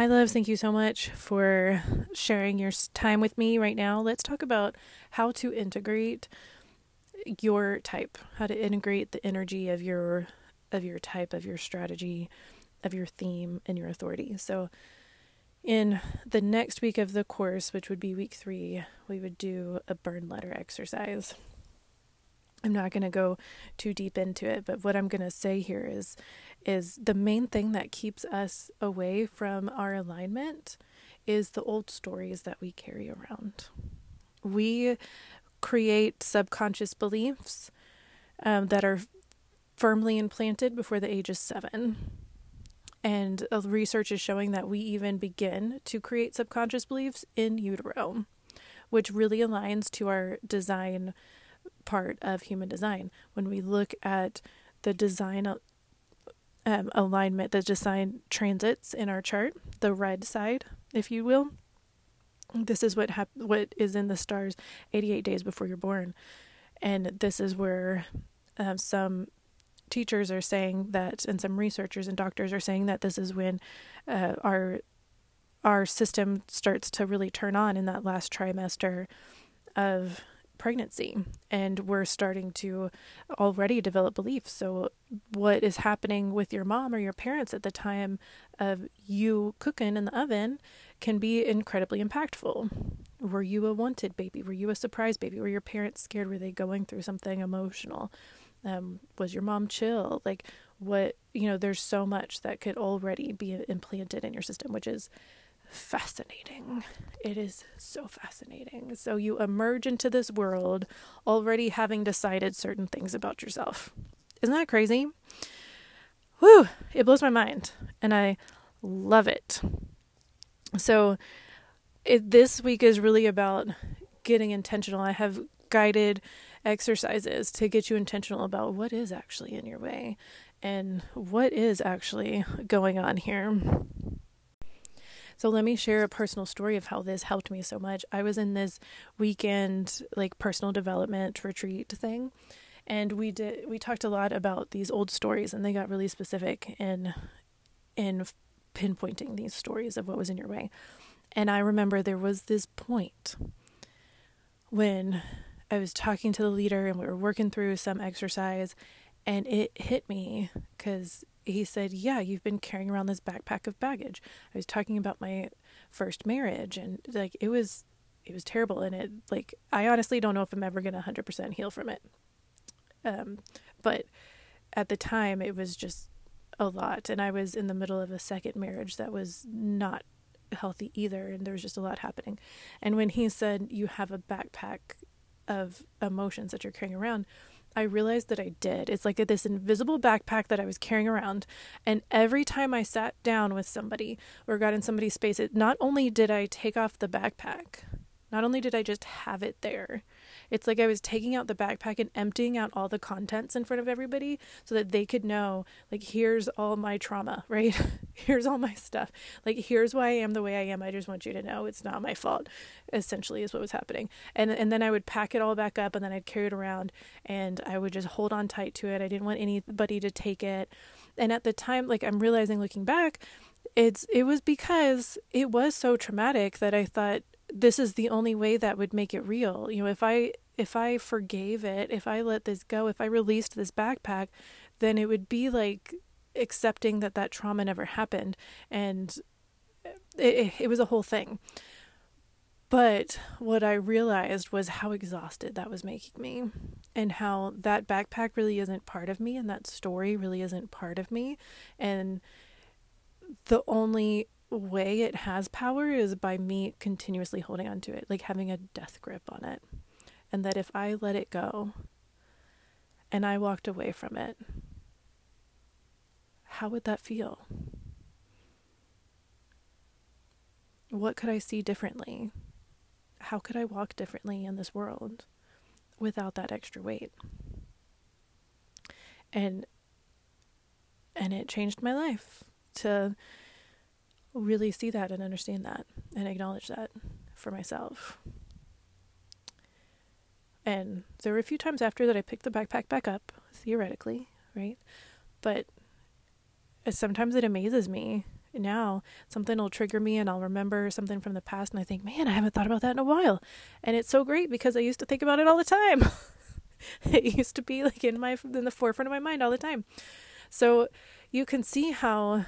hi, loves. Thank you so much for sharing your time with me right now. Let's talk about how to integrate your type, how to integrate the energy of your of your type, of your strategy, of your theme, and your authority. So, in the next week of the course, which would be week three, we would do a burn letter exercise. I'm not going to go too deep into it, but what I'm going to say here is is the main thing that keeps us away from our alignment is the old stories that we carry around. We create subconscious beliefs um, that are firmly implanted before the age of seven. And research is showing that we even begin to create subconscious beliefs in utero, which really aligns to our design part of human design. When we look at the design um, alignment, the design transits in our chart, the red side, if you will, this is what hap- what is in the stars 88 days before you're born, and this is where um, some teachers are saying that, and some researchers and doctors are saying that this is when uh, our our system starts to really turn on in that last trimester of pregnancy and we're starting to already develop beliefs so what is happening with your mom or your parents at the time of you cooking in the oven can be incredibly impactful. Were you a wanted baby? Were you a surprise baby? Were your parents scared? Were they going through something emotional? Um, was your mom chill? Like what you know there's so much that could already be implanted in your system which is fascinating. It is so fascinating. So you emerge into this world already having decided certain things about yourself. Isn't that crazy? Whew, it blows my mind and I love it. So it, this week is really about getting intentional. I have guided exercises to get you intentional about what is actually in your way and what is actually going on here. So let me share a personal story of how this helped me so much. I was in this weekend like personal development retreat thing and we did we talked a lot about these old stories and they got really specific in in pinpointing these stories of what was in your way. And I remember there was this point when I was talking to the leader and we were working through some exercise and it hit me cuz he said, Yeah, you've been carrying around this backpack of baggage. I was talking about my first marriage and like it was it was terrible and it like I honestly don't know if I'm ever gonna hundred percent heal from it. Um but at the time it was just a lot and I was in the middle of a second marriage that was not healthy either and there was just a lot happening. And when he said you have a backpack of emotions that you're carrying around, I realized that I did. It's like this invisible backpack that I was carrying around. And every time I sat down with somebody or got in somebody's space, it not only did I take off the backpack, not only did I just have it there, it's like I was taking out the backpack and emptying out all the contents in front of everybody so that they could know, like, here's all my trauma, right? here's all my stuff. Like, here's why I am the way I am. I just want you to know it's not my fault, essentially, is what was happening. And, and then I would pack it all back up and then I'd carry it around and I would just hold on tight to it. I didn't want anybody to take it. And at the time, like, I'm realizing looking back, it's it was because it was so traumatic that I thought this is the only way that would make it real. You know, if I if I forgave it, if I let this go, if I released this backpack, then it would be like accepting that that trauma never happened and it, it was a whole thing. But what I realized was how exhausted that was making me, and how that backpack really isn't part of me, and that story really isn't part of me. And the only way it has power is by me continuously holding on to it, like having a death grip on it. And that if I let it go and I walked away from it, how would that feel? What could I see differently? How could I walk differently in this world without that extra weight? And and it changed my life to really see that and understand that and acknowledge that for myself. And there were a few times after that I picked the backpack back up, theoretically, right? But sometimes it amazes me now something will trigger me and I'll remember something from the past and I think, man, I haven't thought about that in a while. And it's so great because I used to think about it all the time. it used to be like in my in the forefront of my mind all the time. So you can see how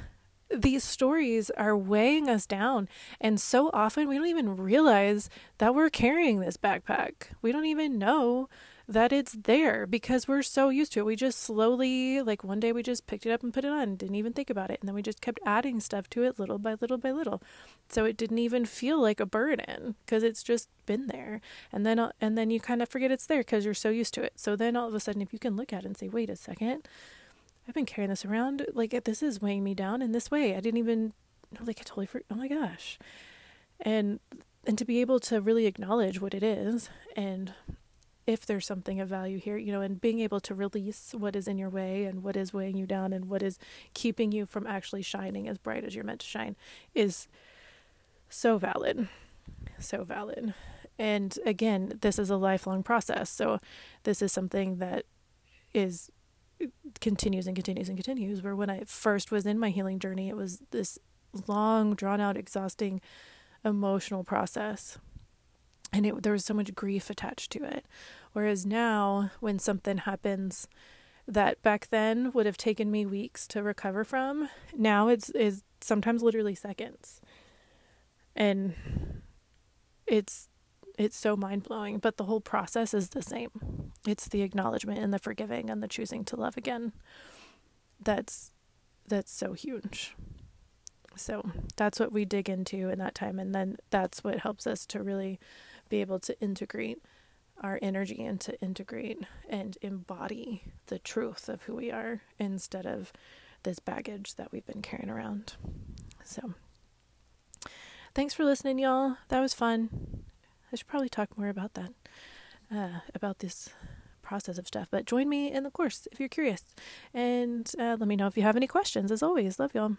these stories are weighing us down. And so often we don't even realize that we're carrying this backpack. We don't even know that it's there because we're so used to it. We just slowly, like one day we just picked it up and put it on, didn't even think about it. And then we just kept adding stuff to it little by little by little. So it didn't even feel like a burden because it's just been there. And then, uh, and then you kind of forget it's there because you're so used to it. So then all of a sudden, if you can look at it and say, wait a second, I've been carrying this around. Like this is weighing me down in this way. I didn't even like I totally for oh my gosh. And and to be able to really acknowledge what it is and if there's something of value here, you know, and being able to release what is in your way and what is weighing you down and what is keeping you from actually shining as bright as you're meant to shine is so valid. So valid. And again, this is a lifelong process. So this is something that is continues and continues and continues. Where when I first was in my healing journey, it was this long, drawn out, exhausting emotional process. And it, there was so much grief attached to it. Whereas now, when something happens that back then would have taken me weeks to recover from, now it's is sometimes literally seconds. And it's it's so mind blowing, but the whole process is the same. It's the acknowledgement and the forgiving and the choosing to love again. That's that's so huge. So that's what we dig into in that time and then that's what helps us to really be able to integrate our energy and to integrate and embody the truth of who we are instead of this baggage that we've been carrying around. So thanks for listening y'all. That was fun. I should probably talk more about that, uh, about this process of stuff. But join me in the course if you're curious. And uh, let me know if you have any questions. As always, love y'all.